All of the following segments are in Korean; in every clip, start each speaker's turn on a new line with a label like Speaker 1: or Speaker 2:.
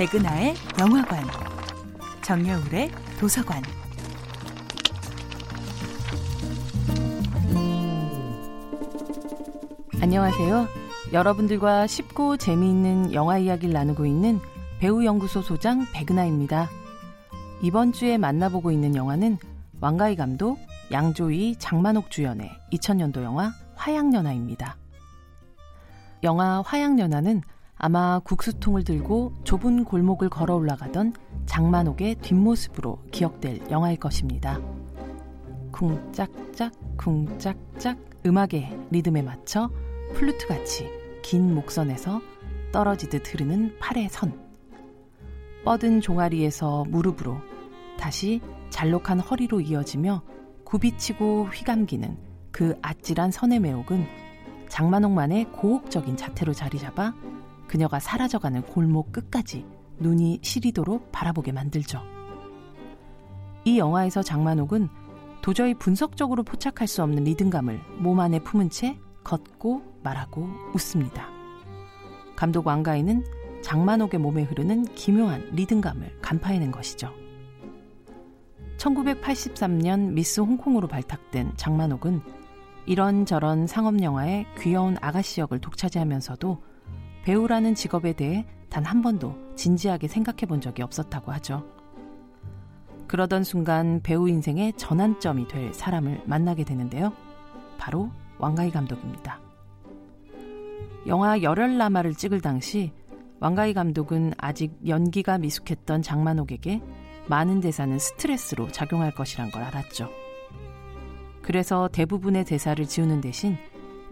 Speaker 1: 백은하의 영화관, 정여울의 도서관. 안녕하세요. 여러분들과 쉽고 재미있는 영화 이야기를 나누고 있는 배우연구소 소장 백은하입니다. 이번 주에 만나보고 있는 영화는 왕가희 감독, 양조희, 장만옥 주연의 2000년도 영화 화양연화입니다. 영화 화양연화는 아마 국수통을 들고 좁은 골목을 걸어 올라가던 장만옥의 뒷모습으로 기억될 영화일 것입니다. 쿵짝짝 쿵짝짝 음악의 리듬에 맞춰 플루트 같이 긴 목선에서 떨어지듯 흐르는 팔의 선. 뻗은 종아리에서 무릎으로 다시 잘록한 허리로 이어지며 굽이치고 휘감기는 그 아찔한 선의 매혹은 장만옥만의 고혹적인 자태로 자리 잡아 그녀가 사라져가는 골목 끝까지 눈이 시리도록 바라보게 만들죠. 이 영화에서 장만옥은 도저히 분석적으로 포착할 수 없는 리듬감을 몸 안에 품은 채 걷고 말하고 웃습니다. 감독 왕가인은 장만옥의 몸에 흐르는 기묘한 리듬감을 간파해낸 것이죠. 1983년 미스 홍콩으로 발탁된 장만옥은 이런저런 상업영화의 귀여운 아가씨 역을 독차지하면서도 배우라는 직업에 대해 단 한 번도 진지하게 생각해 본 적이 없었다고 하죠. 그러던 순간 배우 인생의 전환점이 될 사람을 만나게 되는데요. 바로 왕가희 감독입니다. 영화 열혈라마를 찍을 당시 왕가희 감독은 아직 연기가 미숙했던 장만옥에게 많은 대사는 스트레스로 작용할 것이란 걸 알았죠. 그래서 대부분의 대사를 지우는 대신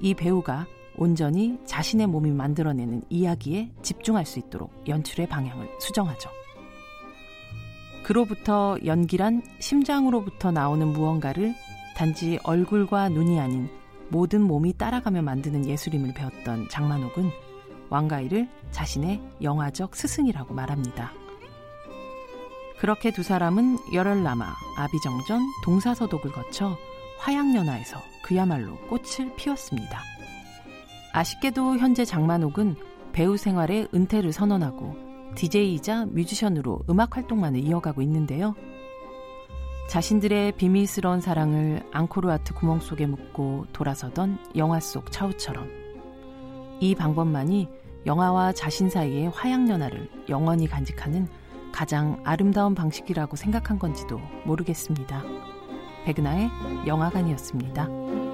Speaker 1: 이 배우가 온전히 자신의 몸이 만들어내는 이야기에 집중할 수 있도록 연출의 방향을 수정하죠. 그로부터 연기란 심장으로부터 나오는 무언가를 단지 얼굴과 눈이 아닌 모든 몸이 따라가며 만드는 예술임을 배웠던 장만옥은 왕가이를 자신의 영화적 스승이라고 말합니다. 그렇게 두 사람은 열혈남아, 아비정전, 동사서독을 거쳐 화양연화에서 그야말로 꽃을 피웠습니다. 아쉽게도 현재 장만옥은 배우 생활에 은퇴를 선언하고 DJ이자 뮤지션으로 음악 활동만을 이어가고 있는데요. 자신들의 비밀스러운 사랑을 앙코르와트 구멍 속에 묻고 돌아서던 영화 속 차우처럼 이 방법만이 영화와 자신 사이의 화양연화를 영원히 간직하는 가장 아름다운 방식이라고 생각한 건지도 모르겠습니다. 백은하의 영화관이었습니다.